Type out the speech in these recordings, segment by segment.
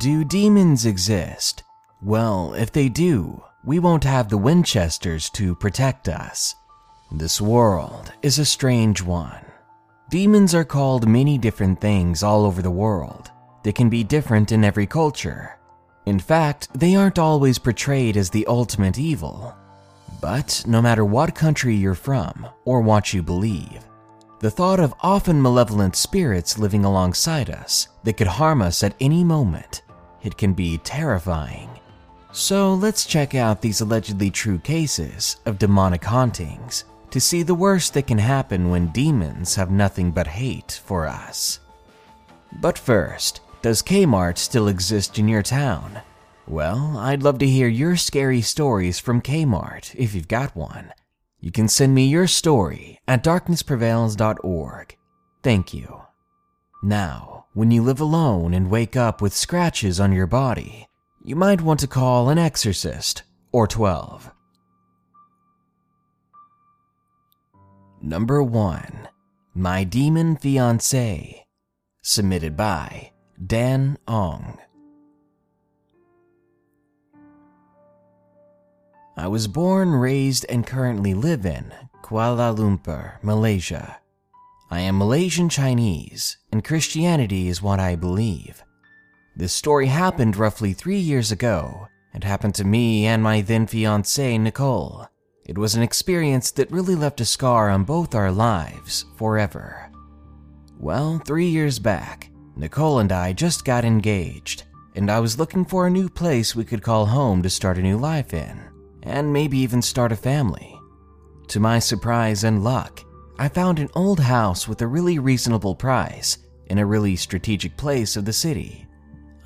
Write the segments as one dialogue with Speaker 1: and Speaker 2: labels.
Speaker 1: Do demons exist? Well, if they do, we won't have the Winchesters to protect us. This world is a strange one. Demons are called many different things all over the world. They can be different in every culture. In fact, they aren't always portrayed as the ultimate evil. But no matter what country you're from or what you believe, the thought of often malevolent spirits living alongside us that could harm us at any moment, it can be terrifying. So let's check out these allegedly true cases of demonic hauntings to see the worst that can happen when demons have nothing but hate for us. But first, does Kmart still exist in your town? Well, I'd love to hear your scary stories from Kmart if you've got one. You can send me your story at darknessprevails.org. Thank you. Now, when you live alone and wake up with scratches on your body, you might want to call an exorcist or 12. Number 1 My Demon Fiancé, submitted by Dan Ong. I was born, raised, and currently live in Kuala Lumpur, Malaysia. I am Malaysian Chinese, and Christianity is what I believe. This story happened roughly three years ago. It happened to me and my then fiancee, Nicole. It was an experience that really left a scar on both our lives forever. Well, three years back, Nicole and I just got engaged, and I was looking for a new place we could call home to start a new life in and maybe even start a family. To my surprise and luck, I found an old house with a really reasonable price in a really strategic place of the city.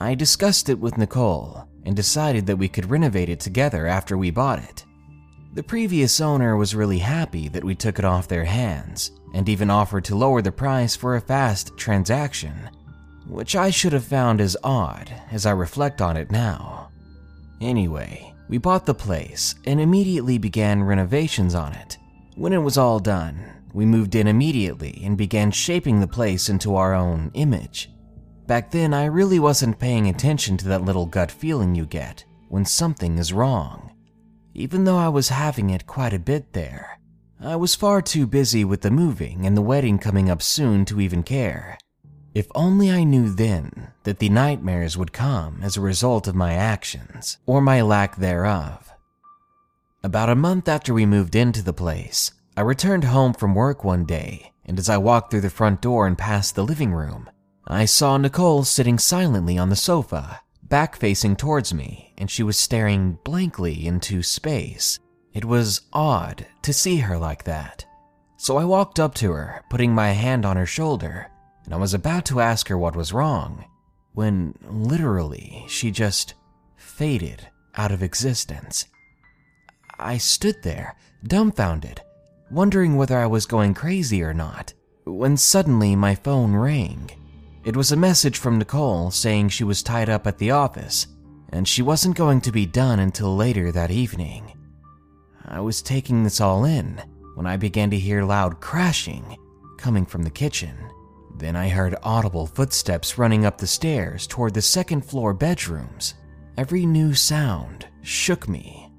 Speaker 1: I discussed it with Nicole and decided that we could renovate it together after we bought it. The previous owner was really happy that we took it off their hands and even offered to lower the price for a fast transaction, which I should have found as odd as I reflect on it now. Anyway, we bought the place and immediately began renovations on it. When it was all done, we moved in immediately and began shaping the place into our own image. Back then, I really wasn't paying attention to that little gut feeling you get when something is wrong. Even though I was having it quite a bit there, I was far too busy with the moving and the wedding coming up soon to even care. If only I knew then that the nightmares would come as a result of my actions or my lack thereof. About a month after we moved into the place, I returned home from work one day, and as I walked through the front door and past the living room, I saw Nicole sitting silently on the sofa, back facing towards me, and she was staring blankly into space. It was odd to see her like that. So I walked up to her, putting my hand on her shoulder and I was about to ask her what was wrong when literally she just faded out of existence. I stood there, dumbfounded, wondering whether I was going crazy or not, when suddenly my phone rang. It was a message from Nicole saying she was tied up at the office and she wasn't going to be done until later that evening. I was taking this all in when I began to hear loud crashing coming from the kitchen. Then I heard audible footsteps running up the stairs toward the second floor bedrooms. Every new sound shook me.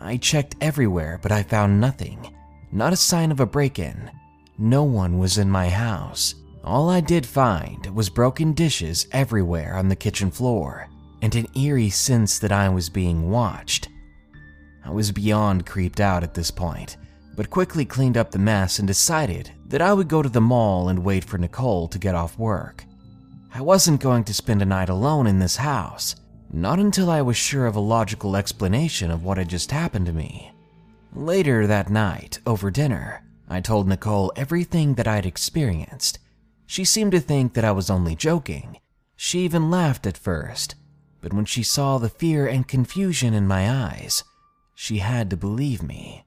Speaker 1: I checked everywhere, but I found nothing. Not a sign of a break in. No one was in my house. All I did find was broken dishes everywhere on the kitchen floor and an eerie sense that I was being watched. I was beyond creeped out at this point, but quickly cleaned up the mess and decided that I would go to the mall and wait for Nicole to get off work. I wasn't going to spend a night alone in this house, not until I was sure of a logical explanation of what had just happened to me. Later that night, over dinner, I told Nicole everything that I'd experienced. She seemed to think that I was only joking. She even laughed at first, but when she saw the fear and confusion in my eyes, she had to believe me.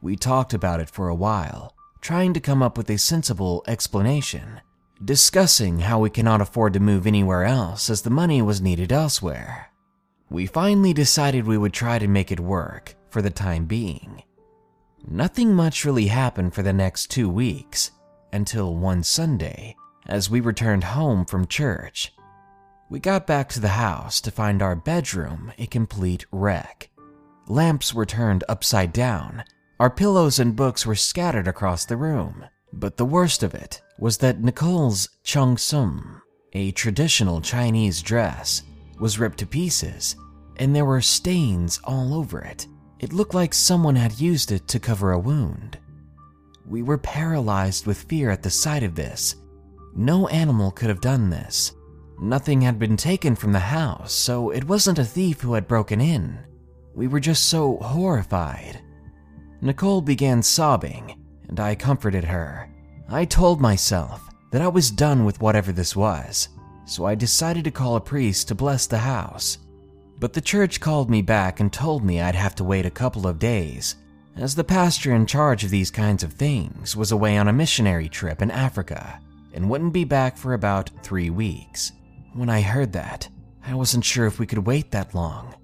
Speaker 1: We talked about it for a while, trying to come up with a sensible explanation, discussing how we cannot afford to move anywhere else as the money was needed elsewhere. We finally decided we would try to make it work for the time being. Nothing much really happened for the next two weeks until one Sunday as we returned home from church. We got back to the house to find our bedroom a complete wreck. Lamps were turned upside down, our pillows and books were scattered across the room. But the worst of it was that Nicole's cheongsam, a traditional Chinese dress, was ripped to pieces, and there were stains all over it. It looked like someone had used it to cover a wound. We were paralyzed with fear at the sight of this. No animal could have done this. Nothing had been taken from the house, so it wasn't a thief who had broken in. We were just so horrified. Nicole began sobbing, and I comforted her. I told myself that I was done with whatever this was, so I decided to call a priest to bless the house. But the church called me back and told me I'd have to wait a couple of days, as the pastor in charge of these kinds of things was away on a missionary trip in Africa and wouldn't be back for about three weeks. When I heard that, I wasn't sure if we could wait that long.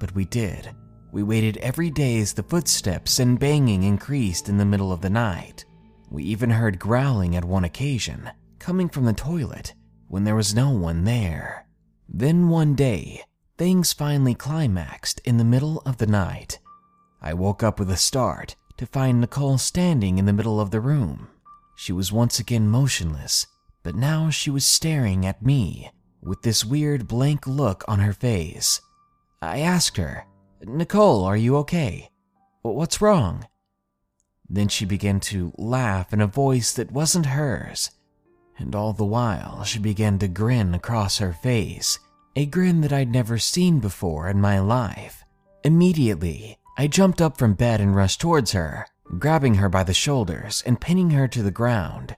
Speaker 1: But we did. We waited every day as the footsteps and banging increased in the middle of the night. We even heard growling at one occasion, coming from the toilet, when there was no one there. Then one day, things finally climaxed in the middle of the night. I woke up with a start to find Nicole standing in the middle of the room. She was once again motionless, but now she was staring at me with this weird blank look on her face. I asked her, Nicole, are you okay? What's wrong? Then she began to laugh in a voice that wasn't hers, and all the while she began to grin across her face, a grin that I'd never seen before in my life. Immediately, I jumped up from bed and rushed towards her, grabbing her by the shoulders and pinning her to the ground.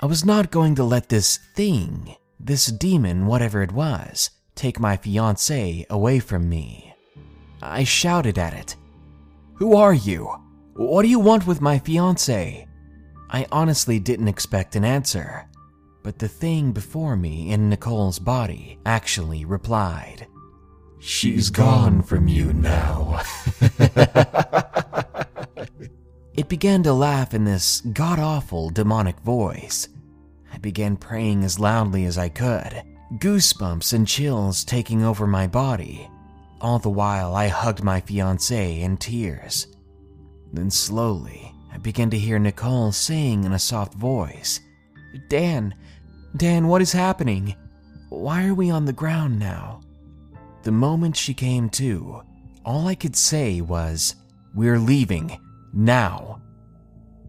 Speaker 1: I was not going to let this thing, this demon, whatever it was, take my fiancée away from me. I shouted at it. Who are you? What do you want with my fiance? I honestly didn't expect an answer, but the thing before me in Nicole's body actually replied.
Speaker 2: She's gone from you now.
Speaker 1: it began to laugh in this god awful demonic voice. I began praying as loudly as I could, goosebumps and chills taking over my body. All the while, I hugged my fiancée in tears. Then slowly, I began to hear Nicole saying in a soft voice, Dan, Dan, what is happening? Why are we on the ground now? The moment she came to, all I could say was, We're leaving, now.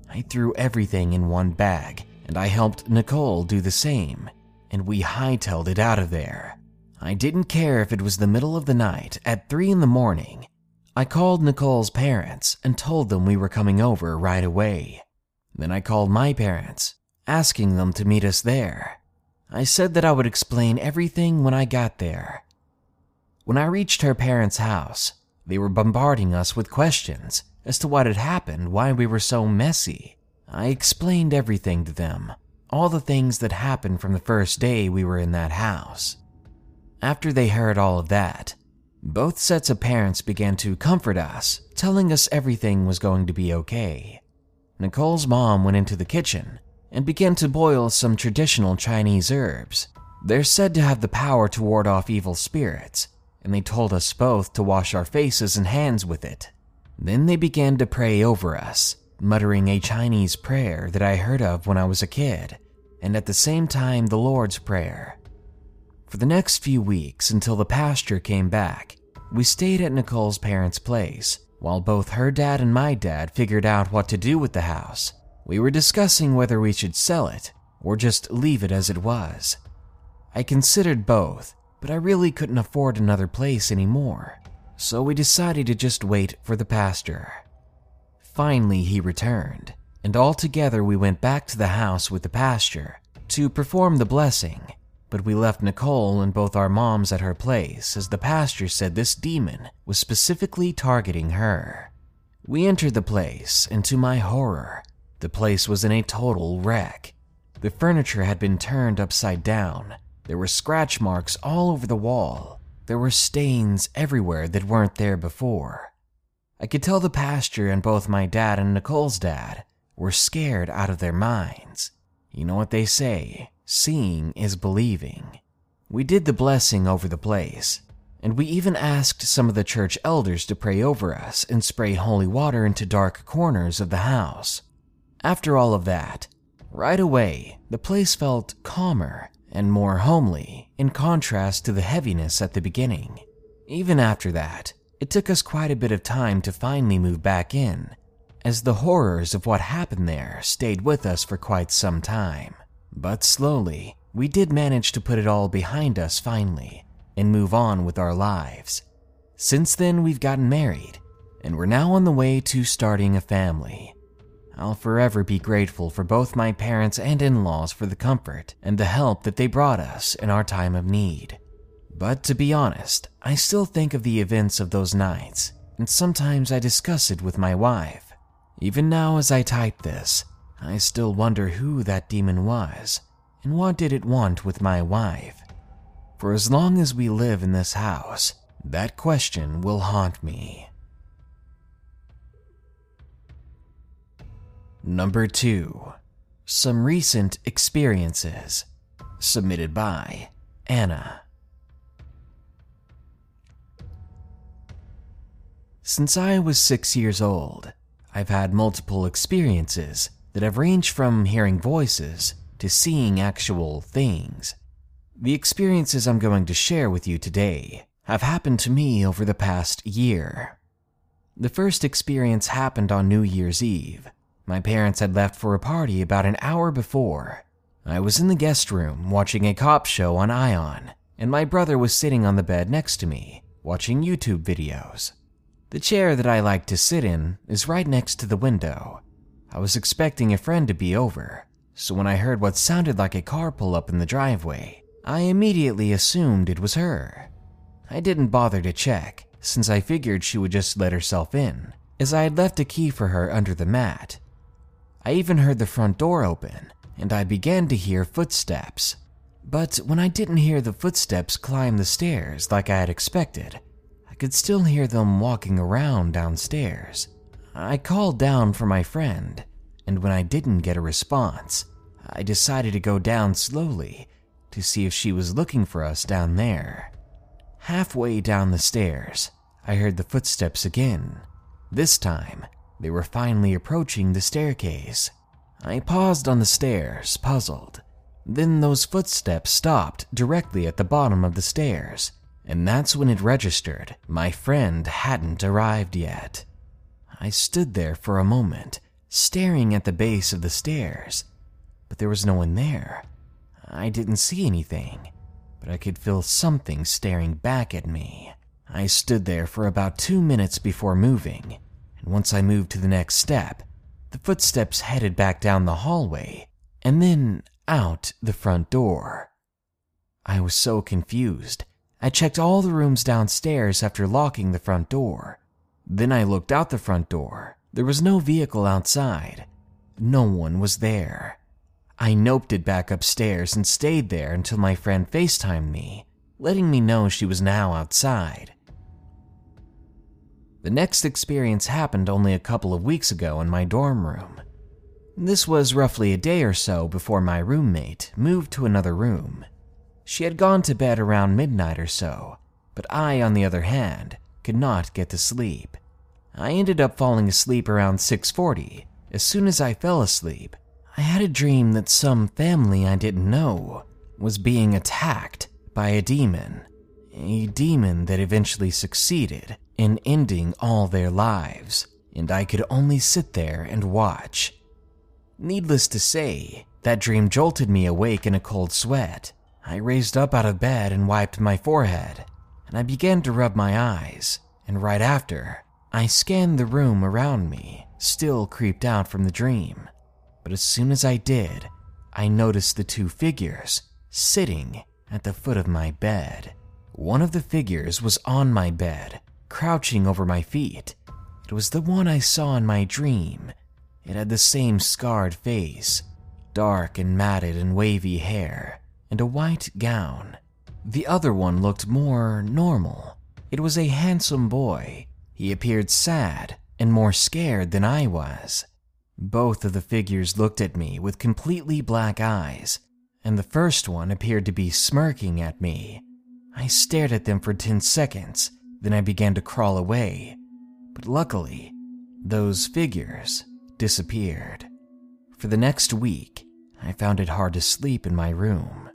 Speaker 1: I threw everything in one bag, and I helped Nicole do the same, and we hightailed it out of there. I didn't care if it was the middle of the night at 3 in the morning. I called Nicole's parents and told them we were coming over right away. Then I called my parents, asking them to meet us there. I said that I would explain everything when I got there. When I reached her parents' house, they were bombarding us with questions as to what had happened, why we were so messy. I explained everything to them, all the things that happened from the first day we were in that house. After they heard all of that, both sets of parents began to comfort us, telling us everything was going to be okay. Nicole's mom went into the kitchen and began to boil some traditional Chinese herbs. They're said to have the power to ward off evil spirits, and they told us both to wash our faces and hands with it. Then they began to pray over us, muttering a Chinese prayer that I heard of when I was a kid, and at the same time the Lord's Prayer. For the next few weeks until the pastor came back, we stayed at Nicole's parents' place while both her dad and my dad figured out what to do with the house. We were discussing whether we should sell it or just leave it as it was. I considered both, but I really couldn't afford another place anymore, so we decided to just wait for the pastor. Finally, he returned, and all together we went back to the house with the pastor to perform the blessing but we left Nicole and both our moms at her place as the pastor said this demon was specifically targeting her. We entered the place, and to my horror, the place was in a total wreck. The furniture had been turned upside down. There were scratch marks all over the wall. There were stains everywhere that weren't there before. I could tell the pastor and both my dad and Nicole's dad were scared out of their minds. You know what they say Seeing is believing. We did the blessing over the place, and we even asked some of the church elders to pray over us and spray holy water into dark corners of the house. After all of that, right away, the place felt calmer and more homely in contrast to the heaviness at the beginning. Even after that, it took us quite a bit of time to finally move back in, as the horrors of what happened there stayed with us for quite some time. But slowly, we did manage to put it all behind us finally and move on with our lives. Since then, we've gotten married, and we're now on the way to starting a family. I'll forever be grateful for both my parents and in laws for the comfort and the help that they brought us in our time of need. But to be honest, I still think of the events of those nights, and sometimes I discuss it with my wife. Even now, as I type this, I still wonder who that demon was and what did it want with my wife. For as long as we live in this house, that question will haunt me. Number 2. Some recent experiences. Submitted by Anna. Since I was six years old, I've had multiple experiences that have ranged from hearing voices to seeing actual things. The experiences I'm going to share with you today have happened to me over the past year. The first experience happened on New Year's Eve my parents had left for a party about an hour before. I was in the guest room watching a cop show on Ion, and my brother was sitting on the bed next to me, watching YouTube videos. The chair that I like to sit in is right next to the window. I was expecting a friend to be over, so when I heard what sounded like a car pull up in the driveway, I immediately assumed it was her. I didn't bother to check, since I figured she would just let herself in, as I had left a key for her under the mat I even heard the front door open, and I began to hear footsteps. But when I didn't hear the footsteps climb the stairs like I had expected, I could still hear them walking around downstairs. I called down for my friend, and when I didn't get a response, I decided to go down slowly to see if she was looking for us down there. Halfway down the stairs, I heard the footsteps again. This time, they were finally approaching the staircase. I paused on the stairs, puzzled. Then those footsteps stopped directly at the bottom of the stairs, and that's when it registered my friend hadn't arrived yet. I stood there for a moment, staring at the base of the stairs, but there was no one there. I didn't see anything, but I could feel something staring back at me. I stood there for about two minutes before moving, once I moved to the next step, the footsteps headed back down the hallway and then out the front door. I was so confused. I checked all the rooms downstairs after locking the front door. Then I looked out the front door. There was no vehicle outside. No one was there. I noped it back upstairs and stayed there until my friend FaceTimed me, letting me know she was now outside. The next experience happened only a couple of weeks ago in my dorm room. This was roughly a day or so before my roommate moved to another room. She had gone to bed around midnight or so, but I, on the other hand, could not get to sleep. I ended up falling asleep around 6:40. As soon as I fell asleep, I had a dream that some family I didn't know was being attacked by a demon. A demon that eventually succeeded in ending all their lives, and I could only sit there and watch. Needless to say, that dream jolted me awake in a cold sweat. I raised up out of bed and wiped my forehead, and I began to rub my eyes, and right after, I scanned the room around me, still creeped out from the dream. But as soon as I did, I noticed the two figures sitting at the foot of my bed. One of the figures was on my bed, crouching over my feet. It was the one I saw in my dream. It had the same scarred face, dark and matted and wavy hair, and a white gown. The other one looked more normal. It was a handsome boy. He appeared sad and more scared than I was. Both of the figures looked at me with completely black eyes, and the first one appeared to be smirking at me. I stared at them for 10 seconds, then I began to crawl away. But luckily, those figures disappeared. For the next week, I found it hard to sleep in my room.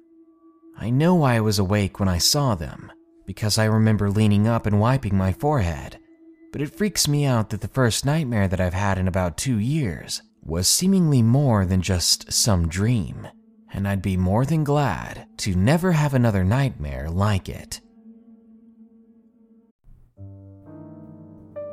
Speaker 1: I know I was awake when I saw them, because I remember leaning up and wiping my forehead, but it freaks me out that the first nightmare that I've had in about two years was seemingly more than just some dream, and I'd be more than glad to never have another nightmare like it.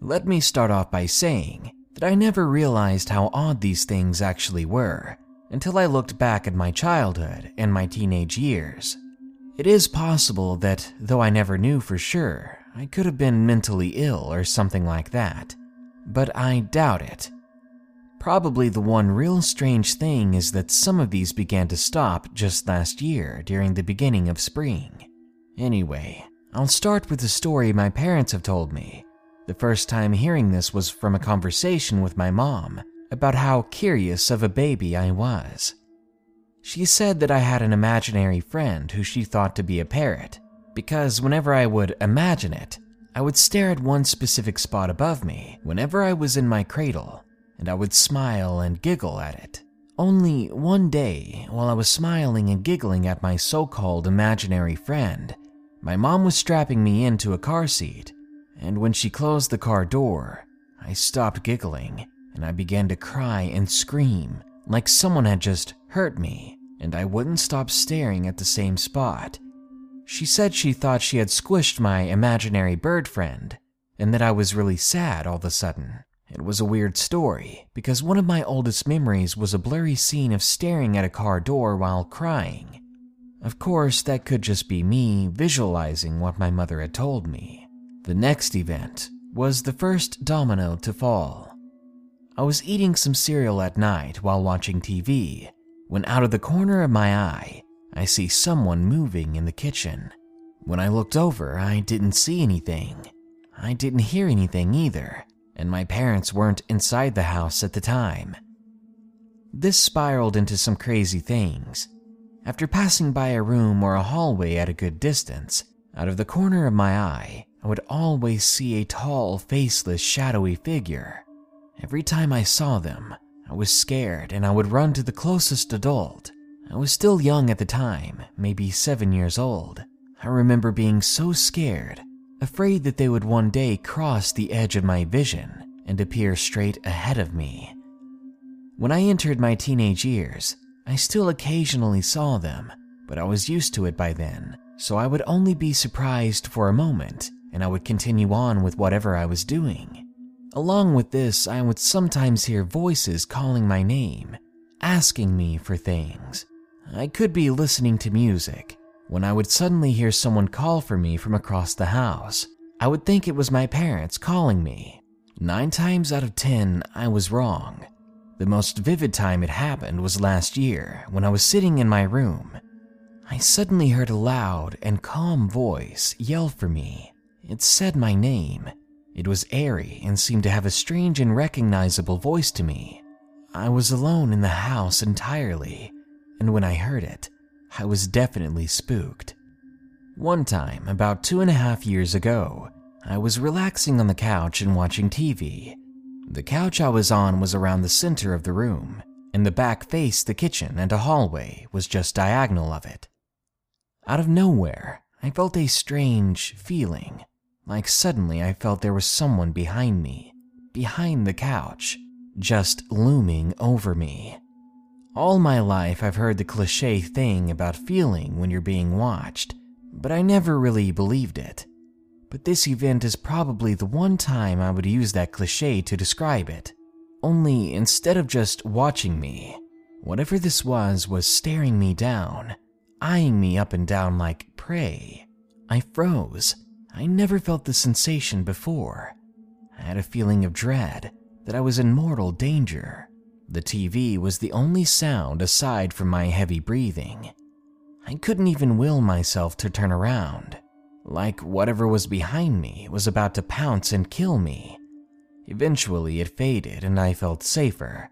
Speaker 1: Let me start off by saying that I never realized how odd these things actually were until I looked back at my childhood and my teenage years. It is possible that, though I never knew for sure, I could have been mentally ill or something like that, but I doubt it. Probably the one real strange thing is that some of these began to stop just last year during the beginning of spring. Anyway, I'll start with the story my parents have told me the first time hearing this was from a conversation with my mom about how curious of a baby I was. She said that I had an imaginary friend who she thought to be a parrot, because whenever I would imagine it, I would stare at one specific spot above me whenever I was in my cradle, and I would smile and giggle at it. Only one day, while I was smiling and giggling at my so called imaginary friend, my mom was strapping me into a car seat and when she closed the car door, I stopped giggling and I began to cry and scream like someone had just hurt me, and I wouldn't stop staring at the same spot. She said she thought she had squished my imaginary bird friend and that I was really sad all of a sudden. It was a weird story because one of my oldest memories was a blurry scene of staring at a car door while crying. Of course, that could just be me visualizing what my mother had told me. The next event was the first domino to fall. I was eating some cereal at night while watching TV when, out of the corner of my eye, I see someone moving in the kitchen. When I looked over, I didn't see anything. I didn't hear anything either, and my parents weren't inside the house at the time. This spiraled into some crazy things. After passing by a room or a hallway at a good distance, out of the corner of my eye, I would always see a tall, faceless, shadowy figure. Every time I saw them, I was scared and I would run to the closest adult. I was still young at the time, maybe seven years old. I remember being so scared, afraid that they would one day cross the edge of my vision and appear straight ahead of me. When I entered my teenage years, I still occasionally saw them, but I was used to it by then, so I would only be surprised for a moment and I would continue on with whatever I was doing. Along with this, I would sometimes hear voices calling my name, asking me for things. I could be listening to music when I would suddenly hear someone call for me from across the house. I would think it was my parents calling me. Nine times out of ten, I was wrong. The most vivid time it happened was last year when I was sitting in my room. I suddenly heard a loud and calm voice yell for me. It said my name. It was airy and seemed to have a strange and recognizable voice to me. I was alone in the house entirely, and when I heard it, I was definitely spooked. One time, about two and a half years ago, I was relaxing on the couch and watching TV. The couch I was on was around the center of the room, and the back faced the kitchen, and a hallway was just diagonal of it. Out of nowhere, I felt a strange feeling, like suddenly I felt there was someone behind me, behind the couch, just looming over me. All my life, I've heard the cliche thing about feeling when you're being watched, but I never really believed it but this event is probably the one time I would use that cliche to describe it. Only instead of just watching me, whatever this was was staring me down, eyeing me up and down like prey. I froze. I never felt the sensation before. I had a feeling of dread that I was in mortal danger. The TV was the only sound aside from my heavy breathing. I couldn't even will myself to turn around like whatever was behind me was about to pounce and kill me. Eventually, it faded and I felt safer.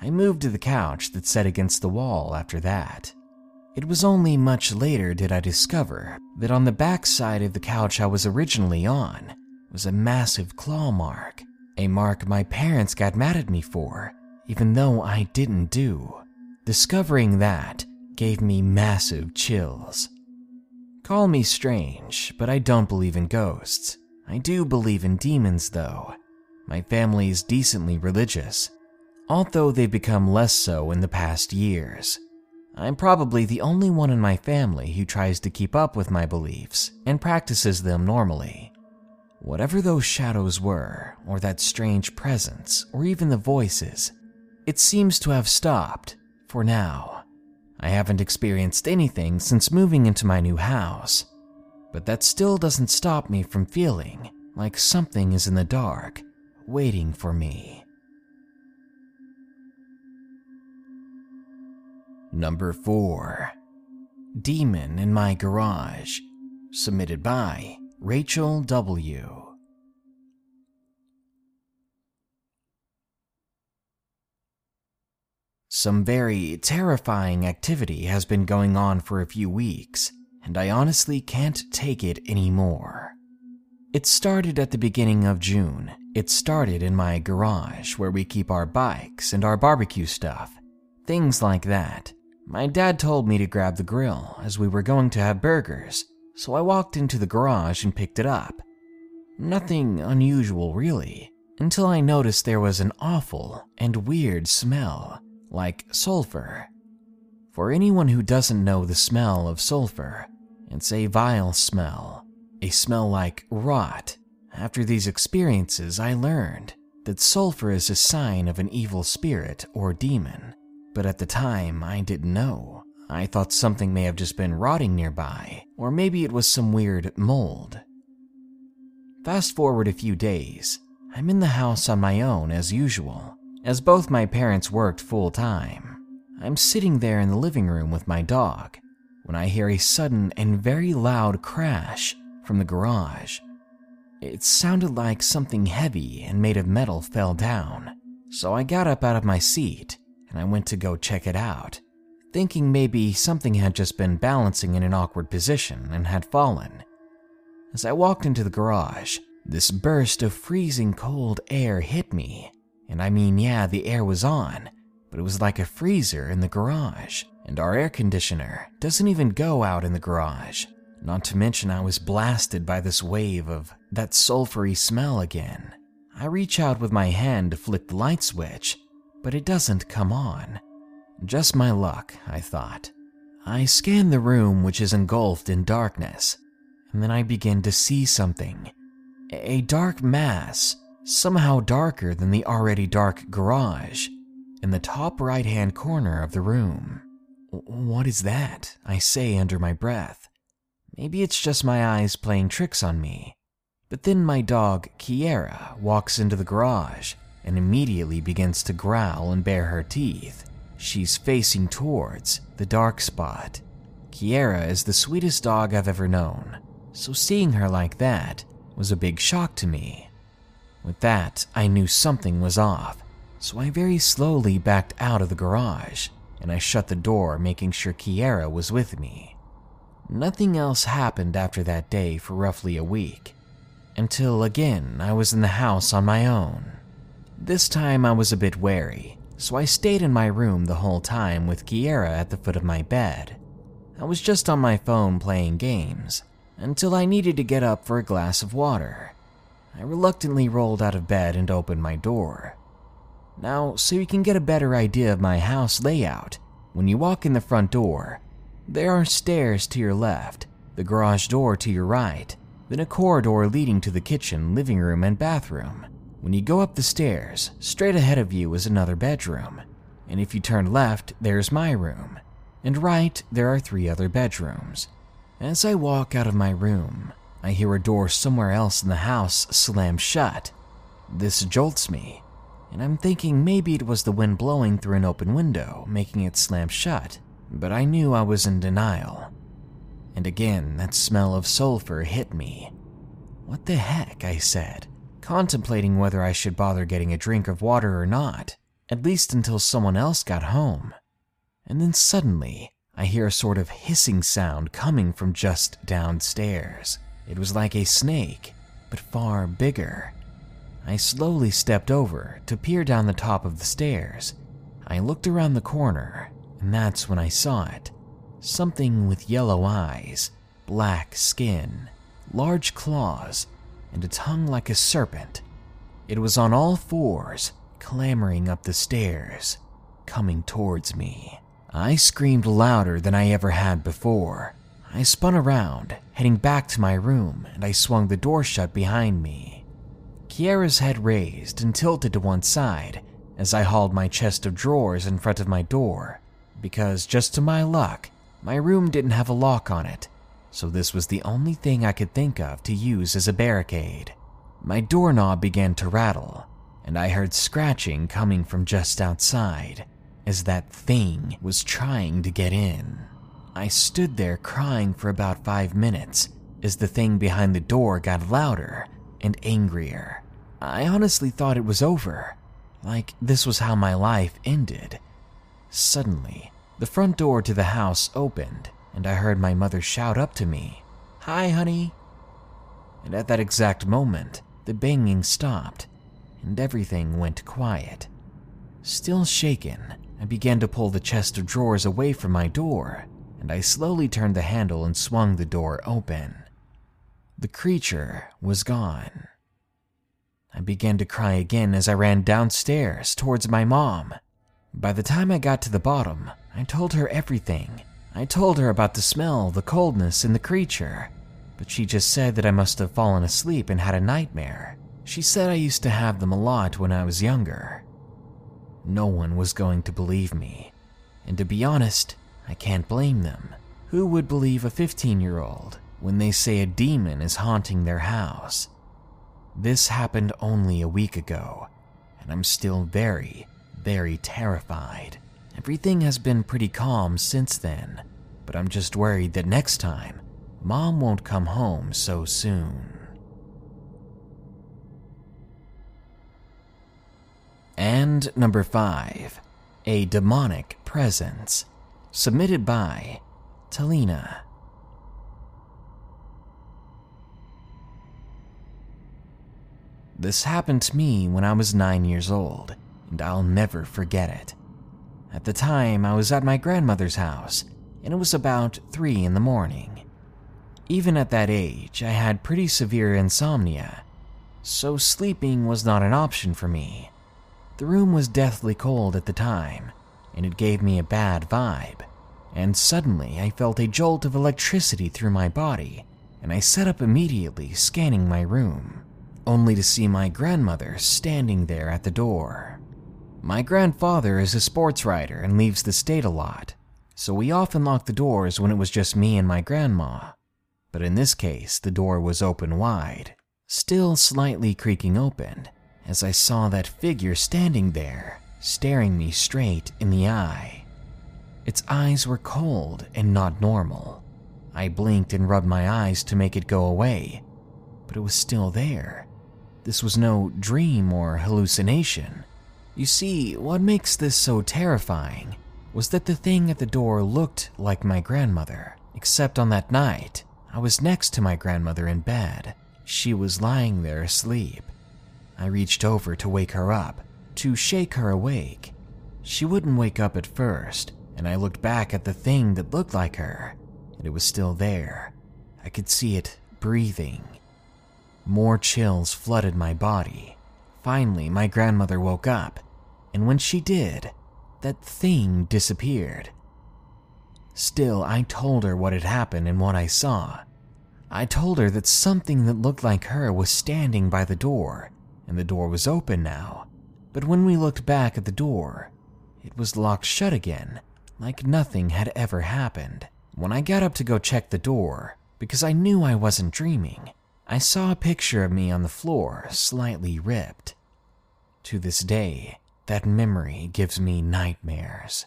Speaker 1: I moved to the couch that sat against the wall after that. It was only much later did I discover that on the back side of the couch I was originally on was a massive claw mark, a mark my parents got mad at me for, even though I didn't do. Discovering that gave me massive chills. Call me strange, but I don't believe in ghosts. I do believe in demons, though. My family is decently religious, although they've become less so in the past years. I'm probably the only one in my family who tries to keep up with my beliefs and practices them normally. Whatever those shadows were, or that strange presence, or even the voices, it seems to have stopped for now. I haven't experienced anything since moving into my new house, but that still doesn't stop me from feeling like something is in the dark, waiting for me. Number 4 Demon in My Garage, submitted by Rachel W. Some very terrifying activity has been going on for a few weeks, and I honestly can't take it anymore. It started at the beginning of June. It started in my garage where we keep our bikes and our barbecue stuff, things like that. My dad told me to grab the grill as we were going to have burgers, so I walked into the garage and picked it up. Nothing unusual, really, until I noticed there was an awful and weird smell like sulfur. For anyone who doesn't know the smell of sulfur, it's a vile smell, a smell like rot. After these experiences, I learned that sulfur is a sign of an evil spirit or demon, but at the time I didn't know. I thought something may have just been rotting nearby, or maybe it was some weird mold. Fast forward a few days, I'm in the house on my own as usual as both my parents worked full time. I'm sitting there in the living room with my dog when I hear a sudden and very loud crash from the garage. It sounded like something heavy and made of metal fell down, so I got up out of my seat and I went to go check it out, thinking maybe something had just been balancing in an awkward position and had fallen. As I walked into the garage, this burst of freezing cold air hit me and I mean, yeah, the air was on, but it was like a freezer in the garage, and our air conditioner doesn't even go out in the garage. Not to mention, I was blasted by this wave of that sulfury smell again. I reach out with my hand to flick the light switch, but it doesn't come on. Just my luck, I thought. I scan the room, which is engulfed in darkness, and then I begin to see something. A dark mass somehow darker than the already dark garage, in the top right hand corner of the room. What is that? I say under my breath. Maybe it's just my eyes playing tricks on me. But then my dog, Kiera, walks into the garage and immediately begins to growl and bare her teeth. She's facing towards the dark spot. Kiera is the sweetest dog I've ever known, so seeing her like that was a big shock to me. With that, I knew something was off, so I very slowly backed out of the garage and I shut the door, making sure Kiera was with me. Nothing else happened after that day for roughly a week, until again I was in the house on my own. This time I was a bit wary, so I stayed in my room the whole time with Kiera at the foot of my bed. I was just on my phone playing games until I needed to get up for a glass of water. I reluctantly rolled out of bed and opened my door. Now, so you can get a better idea of my house layout, when you walk in the front door, there are stairs to your left, the garage door to your right, then a corridor leading to the kitchen, living room, and bathroom. When you go up the stairs, straight ahead of you is another bedroom. And if you turn left, there's my room. And right, there are three other bedrooms. As I walk out of my room, I hear a door somewhere else in the house slam shut. This jolts me, and I'm thinking maybe it was the wind blowing through an open window, making it slam shut, but I knew I was in denial. And again, that smell of sulfur hit me. What the heck, I said, contemplating whether I should bother getting a drink of water or not, at least until someone else got home. And then suddenly, I hear a sort of hissing sound coming from just downstairs. It was like a snake, but far bigger. I slowly stepped over to peer down the top of the stairs. I looked around the corner, and that's when I saw it. Something with yellow eyes, black skin, large claws, and a tongue like a serpent. It was on all fours, clambering up the stairs, coming towards me. I screamed louder than I ever had before. I spun around, heading back to my room, and I swung the door shut behind me. Kiera's head raised and tilted to one side as I hauled my chest of drawers in front of my door, because just to my luck, my room didn't have a lock on it, so this was the only thing I could think of to use as a barricade. My doorknob began to rattle, and I heard scratching coming from just outside as that thing was trying to get in. I stood there crying for about five minutes as the thing behind the door got louder and angrier. I honestly thought it was over, like this was how my life ended. Suddenly, the front door to the house opened, and I heard my mother shout up to me, Hi, honey. And at that exact moment, the banging stopped, and everything went quiet. Still shaken, I began to pull the chest of drawers away from my door, and I slowly turned the handle and swung the door open. The creature was gone. I began to cry again as I ran downstairs towards my mom. By the time I got to the bottom, I told her everything. I told her about the smell, the coldness, and the creature, but she just said that I must have fallen asleep and had a nightmare. She said I used to have them a lot when I was younger. No one was going to believe me, and to be honest, I can't blame them. Who would believe a 15 year old when they say a demon is haunting their house? This happened only a week ago, and I'm still very, very terrified. Everything has been pretty calm since then, but I'm just worried that next time, Mom won't come home so soon. And number 5, A Demonic Presence, submitted by Talina. This happened to me when I was nine years old, and I'll never forget it. At the time, I was at my grandmother's house, and it was about three in the morning. Even at that age, I had pretty severe insomnia, so sleeping was not an option for me. The room was deathly cold at the time, and it gave me a bad vibe. And suddenly, I felt a jolt of electricity through my body, and I sat up immediately, scanning my room only to see my grandmother standing there at the door. My grandfather is a sports writer and leaves the state a lot, so we often locked the doors when it was just me and my grandma. But in this case, the door was open wide, still slightly creaking open, as I saw that figure standing there, staring me straight in the eye. Its eyes were cold and not normal. I blinked and rubbed my eyes to make it go away, but it was still there. This was no dream or hallucination. You see, what makes this so terrifying was that the thing at the door looked like my grandmother, except on that night, I was next to my grandmother in bed. She was lying there asleep. I reached over to wake her up, to shake her awake. She wouldn't wake up at first, and I looked back at the thing that looked like her, and it was still there. I could see it breathing. More chills flooded my body. Finally, my grandmother woke up, and when she did, that thing disappeared. Still, I told her what had happened and what I saw. I told her that something that looked like her was standing by the door, and the door was open now. But when we looked back at the door, it was locked shut again, like nothing had ever happened. When I got up to go check the door, because I knew I wasn't dreaming, I saw a picture of me on the floor, slightly ripped. To this day, that memory gives me nightmares.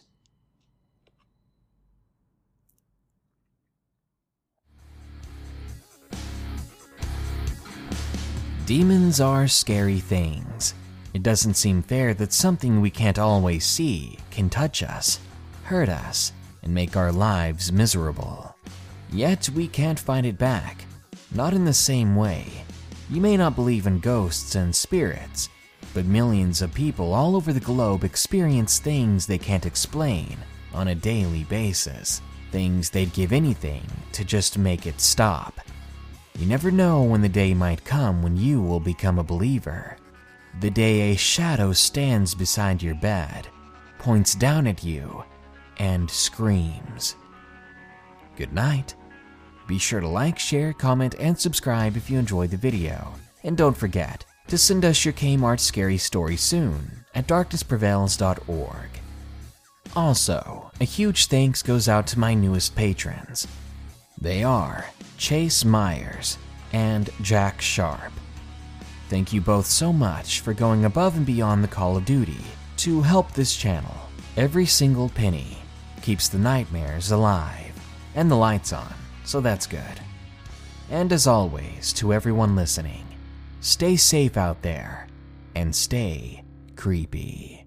Speaker 1: Demons are scary things. It doesn't seem fair that something we can't always see can touch us, hurt us, and make our lives miserable. Yet we can't fight it back, not in the same way. You may not believe in ghosts and spirits, but millions of people all over the globe experience things they can't explain on a daily basis. Things they'd give anything to just make it stop. You never know when the day might come when you will become a believer. The day a shadow stands beside your bed, points down at you, and screams. Good night. Be sure to like, share, comment, and subscribe if you enjoyed the video. And don't forget to send us your Kmart scary story soon at darknessprevails.org. Also, a huge thanks goes out to my newest patrons. They are Chase Myers and Jack Sharp. Thank you both so much for going above and beyond the call of duty to help this channel. Every single penny keeps the nightmares alive and the lights on, so that's good. And as always, to everyone listening, stay safe out there and stay creepy.